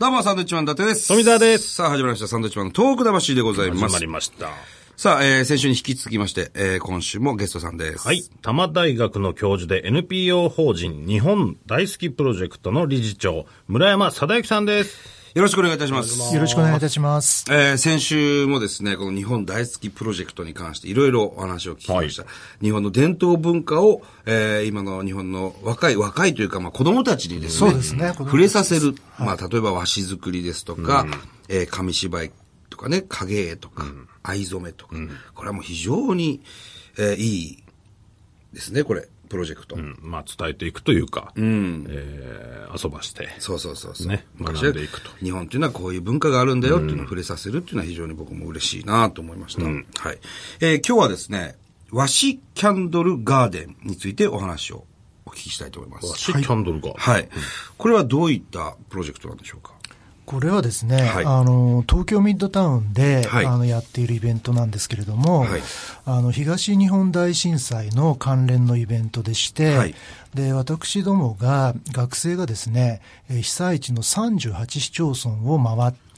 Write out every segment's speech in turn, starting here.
どうも、サンドウィッチマン伊達です。富澤ですさあ、始まりました。サンドウィッチマンのトーク魂でございます。始まりました。さあ、えー、先週に引き続きまして、えー、今週もゲストさんです。はい。多摩大学の教授で NPO 法人日本大好きプロジェクトの理事長、村山貞之さんです。よろしくお願いいたします。よろしくお願いいたします。えー、先週もですね、この日本大好きプロジェクトに関していろいろお話を聞きました。日本の伝統文化を、えー、今の日本の若い、若いというか、まあ子供たちにですね、そうですね触れさせる。まあ例えば和紙作りですとか、えー、紙芝居とかね、影絵とか、藍染めとか、これはもう非常に、えー、いいですね、これ、プロジェクト。うんまあ、伝えていくというか、えー遊ばして。そうそうそうそう。ね昔学んでいくと日本っていうのはこういう文化があるんだよっていうのを触れさせるっていうのは非常に僕も嬉しいなと思いました。はい。えー今日はですね、和紙キャンドルガーデンについてお話をお聞きしたいと思います。和紙キャンドルが。はい。これはどういったプロジェクトなんでしょうか？これはですね、はい。あの東京ミッドタウンで、はい。あのやっているイベントなんですけれども、はい。あの東日本大震災の関連のイベントでして、はい。で私どもが学生がですねえー被災地の38市町村を回って、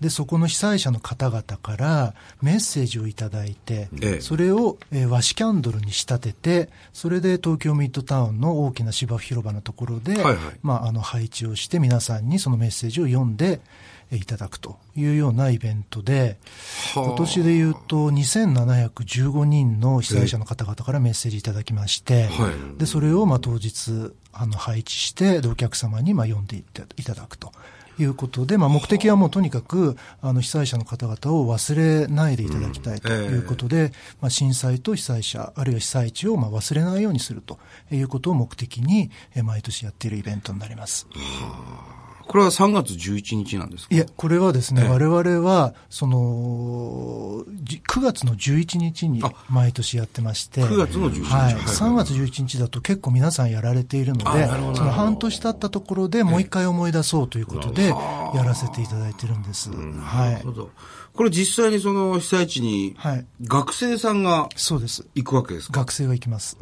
でそこの被災者の方々からメッセージをいただいて、ええ。それを、えー和紙キャンドルに仕立ててそれで東京ミッドタウンの大きな芝生広場のところで、はいはい。まあ、あの配置をして皆さんにそのメッセージを読んでえーいただくというようなイベントで、はあ。今年でいうと2715人の被災者の方々からメッセージいただきまして、はい。でそれをまあ当日あの配置してでお客様にまあ読んでいただくと。いうことで、まあ、目的はもうとにかくあの被災者の方々を忘れないでいただきたいということで、まあ、震災と被災者あるいは被災地をまあ忘れないようにするということを目的にえ毎年やっているイベントになります。これは3月11日なんですか？いえ、これはですね、ええ我々は、その、じ9月の11日にあ毎年やってまして、9月の11日はい。はい3月11日だと結構皆さんやられているので、その半年経ったところでもう一回思い出そうということで、やらせていただいてるんです。はないるほ。ど。これ実際にその被災地にはい。学生さんがそうです。行くわけですか？学生が行きます。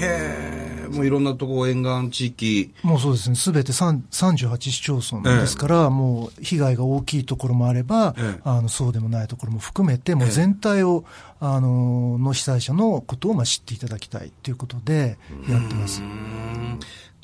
へえ。もういろんなとこ沿岸地域、もうそうですね、すべて3 38市町村ですから、もう被害が大きいところもあれば、ええあのそうでもないところも含めて、もう全体を、あのの被災者のことをまあ知っていただきたいということでやってます。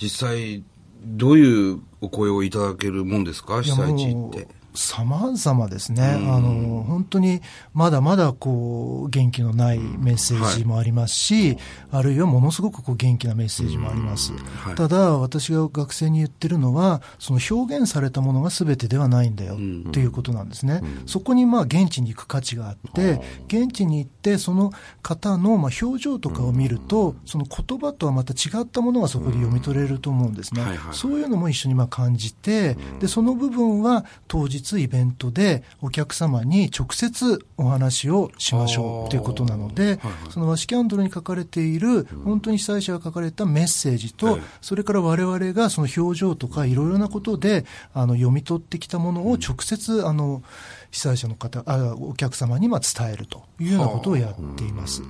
実際、どういうお声をいただけるもんですか？被災地行って。様々ですね。あの、本当にまだまだこう、元気のないメッセージもありますし、あるいはものすごくこう元気なメッセージもあります。はい。ただ、私が学生に言ってるのは、その表現されたものが全てではないんだよっていうことなんですね。そこにまあ現地に行く価値があって、現地に行ってその方のまあ表情とかを見ると、その言葉とはまた違ったものがそこで読み取れると思うんですね。はいはい。そういうのも一緒にまあ感じて、で、その部分は当日イベントでお客様に直接お話をしましょうということなので、その和紙キャンドルに書かれている、本当に被災者が書かれたメッセージと、それから我々がその表情とかいろいろなことで、あの、読み取ってきたものを直接、あの、被災者の方、あお客様にまあ伝えるというようなことをやっています。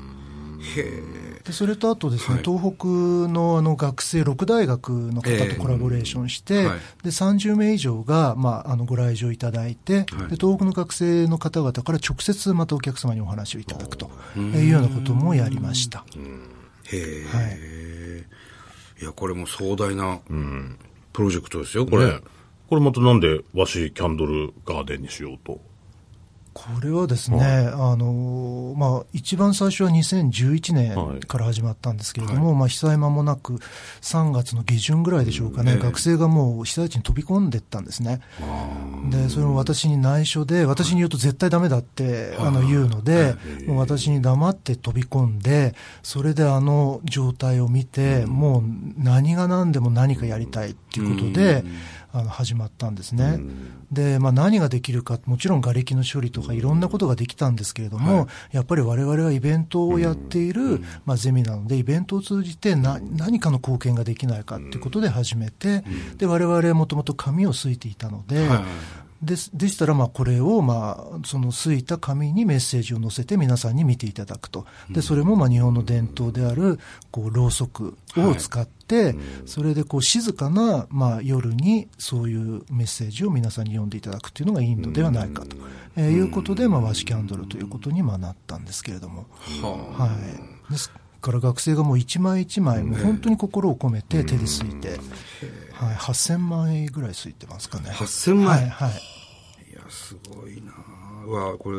でそれとあとですね、はい。東北のあの学生、6大学の方とコラボレーションして、ええはい。で30名以上が、まあ、あのご来場いただいて、はい。で東北の学生の方々から直接またお客様にお話をいただくというようなこともやりました。へえ、、はい。や、これも壮大なプロジェクトですよ、これ。ね。これまたなんで和紙キャンドルガーデンにしようと。これはですね、あのまあ、一番最初は2011年から始まったんですけれども、まあ、被災間もなく、3月の下旬ぐらいでしょうかね、ええ。学生がもう被災地に飛び込んでったんですね。で、それを私に内緒で、私に言うと絶対ダメだって、あの言うので、もう私に黙って飛び込んで、それであの状態を見て、もう何が何でも何かやりたいっていうことで、あの始まったんですね。で、まあ、何ができるか、もちろん瓦礫の処理とかいろんなことができたんですけれども、やっぱり我々はイベントをやっている、まあ、ゼミなので、イベントを通じてな何かの貢献ができないかっていうことで始めて、で、我々もともと紙をすいていたので、ですでしたら、まあ、これを、まあ、そのすいた紙にメッセージを載せて皆さんに見ていただくと。で、それも、まあ、日本の伝統である、こう、ろうそくを使って、それで、こう、静かな、まあ、夜に、そういうメッセージを皆さんに読んでいただくっていうのがいいのではないかと、えーいうことで、まあ、和紙キャンドルということに、まあ、なったんですけれども。ははい。ですから学生がもう一枚一枚、もう本当に心を込めて手ですいて、はい、8000枚ぐらいすいてますかね。8000枚？はい、はい。いや、すごいな。うわこれ、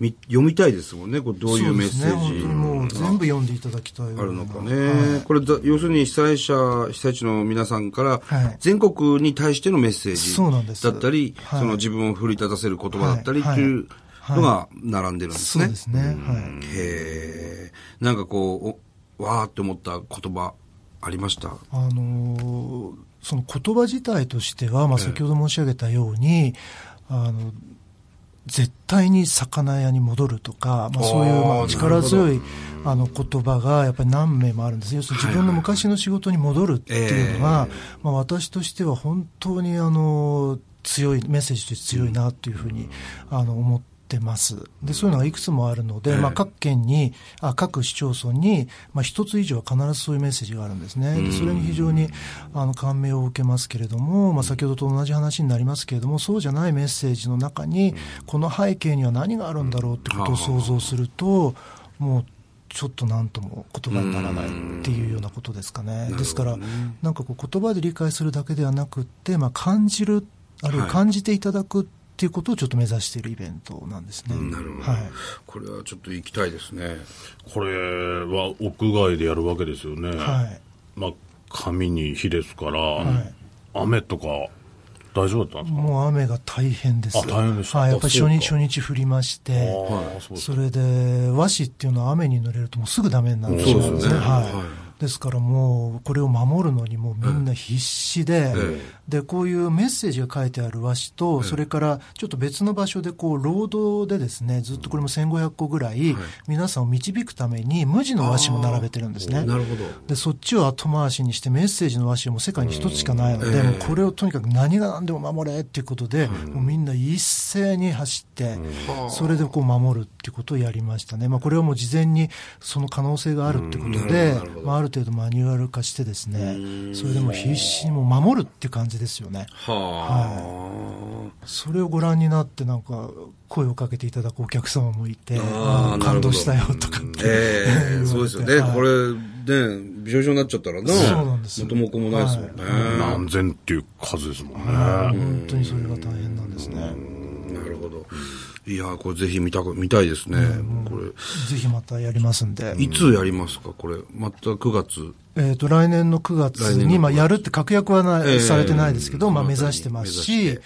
み読みたいですもんね。これどういうメッセそうですね、本当にもうージ全部読んでいただきたいあるのかね。はい。これだ、要するに被災者、被災地の皆さんからはい、全国に対してのメッセージだったり、はい。その自分を奮い立たせる言葉だったりってはい。い。うのが並んでるんですね。そうですね。はい。へえ。なんかこう、おわーって思った言葉ありました？あのーその言葉自体としては、まあ、先ほど申し上げたように、あの、絶対に魚屋に戻るとか、まあ、そういうまあ力強いあの言葉がやっぱり何名もあるんです。要するに自分の昔の仕事に戻るっていうのは、まあ、私としては本当にあの強い、メッセージとして強いなというふうにあの思ってます。で、そういうのがいくつもあるので、まあ、各県に、あ各市町村に、まあ、一つ以上は必ずそういうメッセージがあるんですね。でそれに非常にあの感銘を受けますけれども、まあ、先ほどと同じ話になりますけれども、そうじゃないメッセージの中に、この背景には何があるんだろうってことを想像すると、もう、ちょっと何とも言葉にならないっていうようなことですかね。ですから、なんかこう言葉で理解するだけではなくって、まあ、感じる、あるいは感じていただくっっていうことをちょっと目指しているイベントなんですね。なるほど、はい、これはちょっと行きたいですね。これは屋外でやるわけですよね。はい。まあ紙に火ですから、はい、雨とか大丈夫だったんですか？もう雨が大変です。あ大変です。はい、やっぱり初日初日降りまして、はい、それで和紙っていうのは雨に濡れるともうすぐダメになってしまうんですね。すねはい、はいですからもう、これを守るのにもう3の必死で,え、でこういうメッセージが書いてある和紙と、え、それからちょっと別の場所でこう労働でですねずっとこれも1500個ぐらい皆さんを導くために無地の和紙も並べてるんですね。なるほど。でそっちを後回しにしてメッセージの和紙も世界に一つしかないので、これをとにかく何が何でも守れっていうことで、もうみんな一斉に走って、それでこう守るっていうことをやりましたね、まあ、これはもう事前にその可能性があるってことで、まあ、ある程度マニュアル化してですねそれでも必必死にもう守るっていう感じですよね。はそれをご覧になってなんか声をかけていただくお客様もいて、感動したよとかって。ええ そうですよね。はいこれ、ね、びしょびしょになっちゃったらな。そうなんです元も子もないですもんね。何千っていう数ですもんね。本当にそれが大変なんですね。いやーこれぜひ見たく、見たいですね。これ、ぜひまたやりますんで。いつやりますか？これ。また9月。えっ、と、来年の9月来年の9に、月まあ、やるって確約はな、ええされてないですけど、まあ、目指してますし、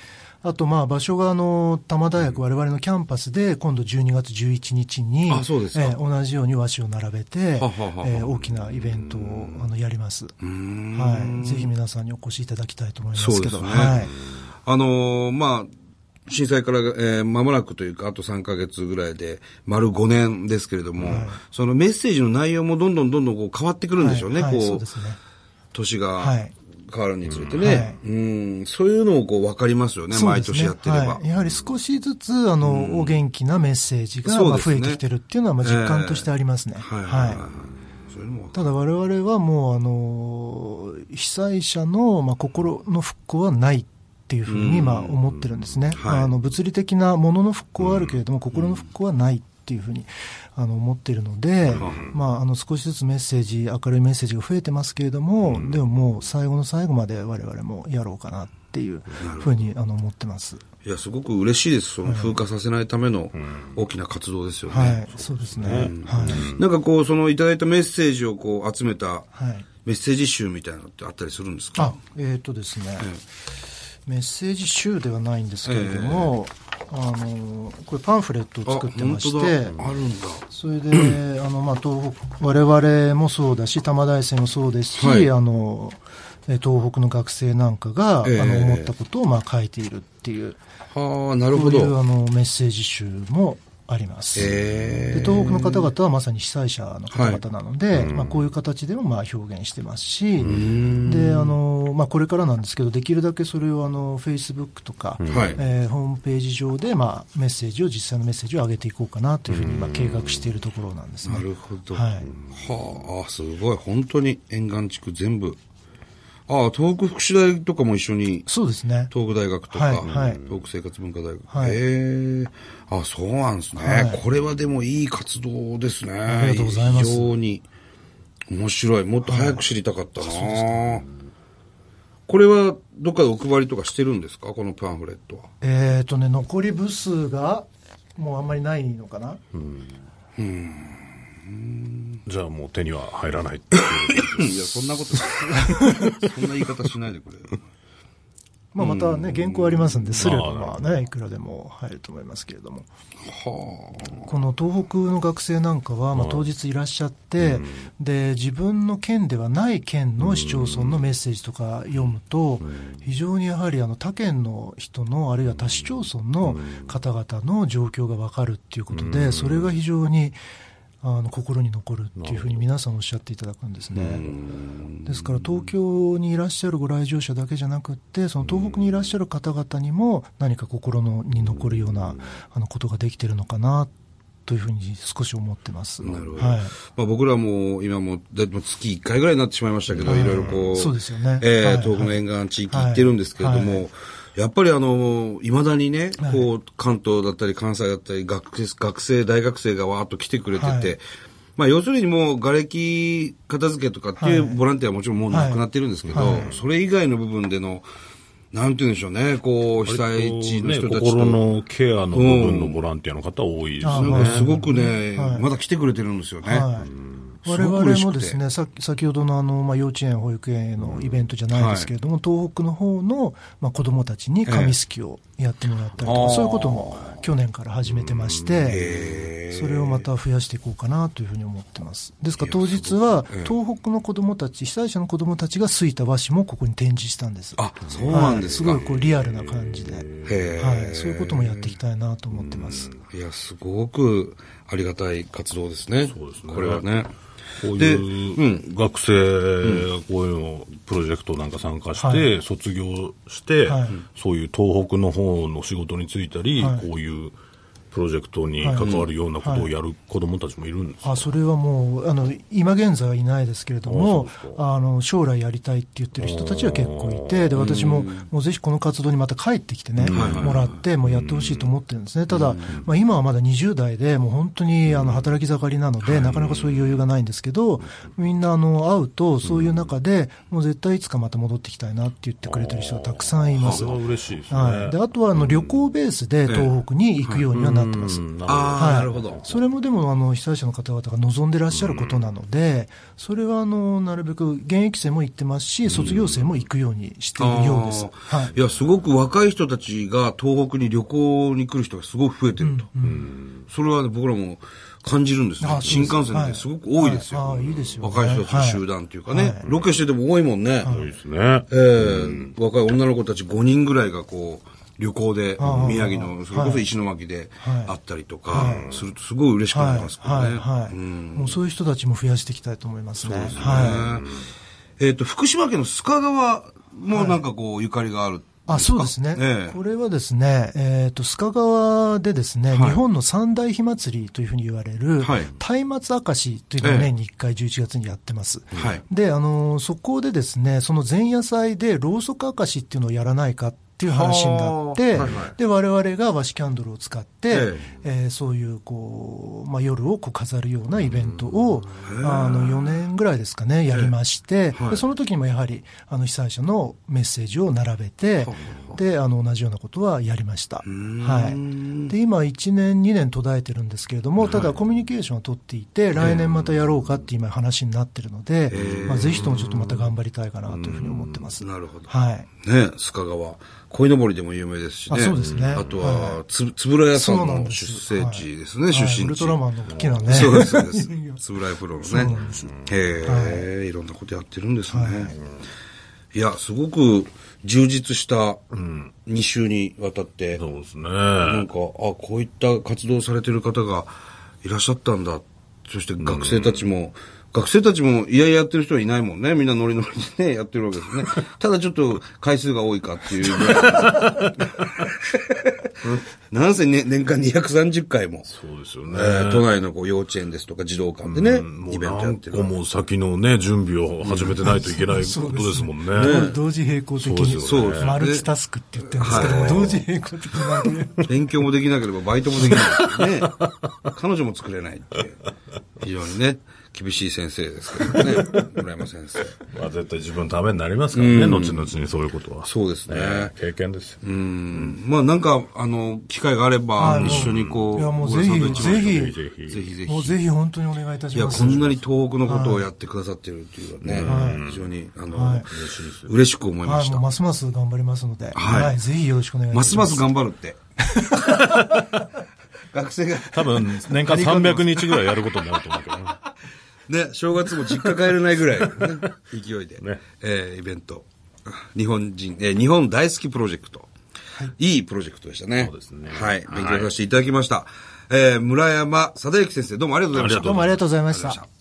あと、まあ、場所が、あの、多摩大学、我々のキャンパスで、今度12月11日に、あそうですかえー同じように和紙を並べて、ははははえー大きなイベントを、あの、やります。はい。ぜひ皆さんにお越しいただきたいと思いますけど、そうですね。はい。あのーまあ、震災から、えー間もなくというか、あと3ヶ月ぐらいで、丸5年ですけれども、そのメッセージの内容もどんどんどんどんこう変わってくるんでしょうね、はいはいこうね。年がはい。変わるにつれてね。はい。うん、そういうのをこう分かりますよね、ね。年やってれば。はい。やはり少しずつ、あの、お元気なメッセージが、まあ、増えてきてるっていうのは、まあ、実感としてありますね。ただ我々はもう、あの、被災者の、まあ、心の復興はないっていうふうに、まあ、思ってるんですね。はいあの、物理的なものの復興はあるけれども、心の復興はないっていうふうに、あの、思っているので、まあ、あの、少しずつメッセージ、明るいメッセージが増えてますけれども、でももう、最後の最後まで我々もやろうかなっていうふうに、あの、思ってます。いや、すごく嬉しいです。その風化させないための大きな活動ですよね。はい、そうですね。はい。なんかこう、そのいただいたメッセージをこう集めたはい。メッセージ集みたいなのってあったりするんですか？あ、えっ、とですね、メッセージ集ではないんですけれども、あの、これパンフレットを作ってまして、あるんだ。それで、あの、まあ、東北、我々もそうだし、多摩大生もそうですし、はい。あの、え東北の学生なんかが、ええ。あの、思ったことを、まあ、書いているっていう、はあ、なるほそういう、ど。あの、メッセージ集もあります。へで東北の方々はまさに被災者の方々なので、まあ、こういう形でもまあ表現してますし、であのまあ、これからなんですけど、できるだけそれをあの Facebook とか、はいえーホームページ上で、まあ、メッセージを、実際のメッセージを上げていこうかなというふうに今、計画しているところなんですね。なるほど。はいはあ、あすごい。本当に沿岸地区全部。ああ、東北福祉大とかも一緒に、そうですね。東北大学とか、はいはい。東北生活文化大学。はい。へえ。あそうなんですね、はい。これはでもいい活動ですね。ありがとうございます。非常に。面白い。もっと早く知りたかったな、これはどっかでお配りとかしてるんですか？このパンフレットは。えっ、とね、残り部数が、もうあんまりないのかな。じゃあもう手には入らないっていう いや、そんなことない。そんな言い方しないでくれ。まあ、またね、原稿ありますんで、すればまあね、いくらでも入ると思いますけれども。この東北の学生なんかは、まあ、当日いらっしゃって、で、自分の県ではない県の市町村のメッセージとか読むと、非常にやはりあの他県の人の、あるいは他市町村の方々の状況がわかるっていうことで、それが非常に、あの心に残るっていうふうに皆さんおっしゃっていただくんですね。ですから東京にいらっしゃるご来場者だけじゃなくって、その東北にいらっしゃる方々にも何か心のに残るようなあのことができてるのかなというふうに少し思ってます。なるほど。はい。まあ、僕らも今もだ月1回ぐらいになってしまいましたけど、はいいろいろこう、そうですよねえーはい東北の沿岸地域行ってるんですけれども、はいやっぱりあの、未だにね、はいこう、関東だったり関西だったり学生、学生、大学生がわーっと来てくれてて、はいまあ、要するにもう、瓦礫片付けとかっていうはいボランティアはもちろんもうなくなってるんですけど、はいはいそれ以外の部分での、なんて言うんでしょうね、こう、被災地のね、人たちと。心のケアの部分のボランティアの方多いですよね。なんかすごくね、はいまだ来てくれてるんですよね。はい我々もですね、さ先ほどのあの、まあ、幼稚園、保育園へのイベントじゃないですけれども、東北の方の、まあ、子供たちに紙すきをやってもらったりとか、ええそういうことも去年から始めてまして、それをまた増やしていこうかなというふうに思ってます。ですから当日は、東北の子供たち、被災者の子供たちがすいた和紙もここに展示したんです。あ、そうなんですか。はい、すごいこうリアルな感じで、はい、そういうこともやっていきたいなと思ってます。いや、すごくありがたい活動ですね。そうですねこれはね。こうでいう学生がこういうの、プロジェクトなんか参加して、はい。卒業して、はい。そういう東北の方の仕事に就いたり、はい。こういうプロジェクトに関わるようなことをやる子供たちもいるんですか、あそれはもうあの、今現在はいないですけれどもあの将来やりたいって言ってる人たちは結構いて、で私ももうぜひこの活動にまた帰ってきてね、もらって、もうやってほしいと思ってるんですね、ただ、まあ、今はまだ20代で、もう本当にあの働き盛りなので、なかなかそういう余裕がないんですけど、みんなあの会うと、そういう中で、もう絶対いつかまた戻ってきたいなって言ってくれてる人がたくさんいます。嬉しいですね。はい、であとはあの旅行ベースで東北に行くようにはなってます。うんなるほどああ、はいなるほど。それもでもあの被災者の方々が望んでらっしゃることなので、それはあのなるべく現役生も行ってますし、卒業生も行くようにしているようです。はいいや、すごく若い人たちが東北に旅行に来る人がすごく増えてると。それはね僕らも感じるんですね新幹線ですごく多いですよ。はいいいですよね若い人たちの集団っていうかね。はいロケしてても多いもんね。多いですね。ええ若い女の子たち5人ぐらいがこう、旅行でああ宮城の、それこそ石巻ではい。会ったりとか、するとすごい嬉しくなりますけどね。はい。もうそういう人たちも増やしていきたいと思いますね。そうですね。はえっ、と、福島県の須賀川もなんかこう、ゆかりがある。あそうですね、ええ。これはですね、えー、と須賀川でですね、はい。日本の三大火祭りというふうに言われる、はい。松明明石というのをええ。年に1回11月にやってます。はい。で、あのーそこでですね、その前夜祭でろうそく明かしっていうのをやらないかっていう話になって、はいはいで、我々が和紙キャンドルを使って、ええーそういう、こう、まあ、夜をこう飾るようなイベントを、あの、4年ぐらいですかね、やりまして、はいでその時にもやはり、あの、被災者のメッセージを並べて、で、あの、同じようなことはやりました。はい。で、今、1年、2年途絶えてるんですけれども、ただコミュニケーションを取っていて、来年またやろうかって今話になってるので、まあ、ぜひともちょっとまた頑張りたいかなというふうに思ってます。なるほど。はい。ね、須賀川。鯉のぼりでも有名ですしね。あそうですねあとは、つ、つぶら屋さんの出生地ですね、はい出身地。ウルトラマンの大きなね。そうです、そうです。つぶらやプロのね。そうなんですへえ、いろんなことやってるんですね。い、や、すごく充実した2週にわたって、そうですね。なんか、あ、こういった活動をされてる方がいらっしゃったんだ。そして学生たちも、学生たちもいやいややってる人はいないもんね。みんなノリノリでね、やってるわけですね。ただちょっと回数が多いかっていうぐらい。なんせ、ね、年間230回も、そうですよね。えー都内のこう幼稚園ですとか児童館でね、もうイベントやってる何。個も先のね、準備を始めてないといけないことですもんね。同時並行的そうですよねそうですに、マルチタスクって言ってるんですけども、はい同時並行的にね勉強もできなければバイトもできないね。彼女も作れないっていう。非常にね、厳しい先生ですけどね。村山先生。まあ絶対自分のためになりますからね、後々にそういうことは。そうですね。経験ですよ。うん。まあなんか、あの、機会があればは、い一緒にこう、いやもうぜひぜひぜひぜひ。ぜひぜひ。もうぜひ本当にお願いいたしいや、ます。こんなに東北のことをやってくださってるっていうのはね、非常に、あの、はい嬉しく思いまはい、したもう。ますます頑張りますので、はいはい、ぜひよろしくお願いいたします。ますます頑張るって。学生が、多分、年間300日ぐらいやることになると思うけどね。ね、正月も実家帰れないぐらい、ね、勢いで、ねえーイベント。日本人、えー日本大好きプロジェクト。いいプロジェクトでしたね。そうですねはい。勉強させていただきました。えー村山貞之先生、どうもありがとうございました。どうもありがとうございました。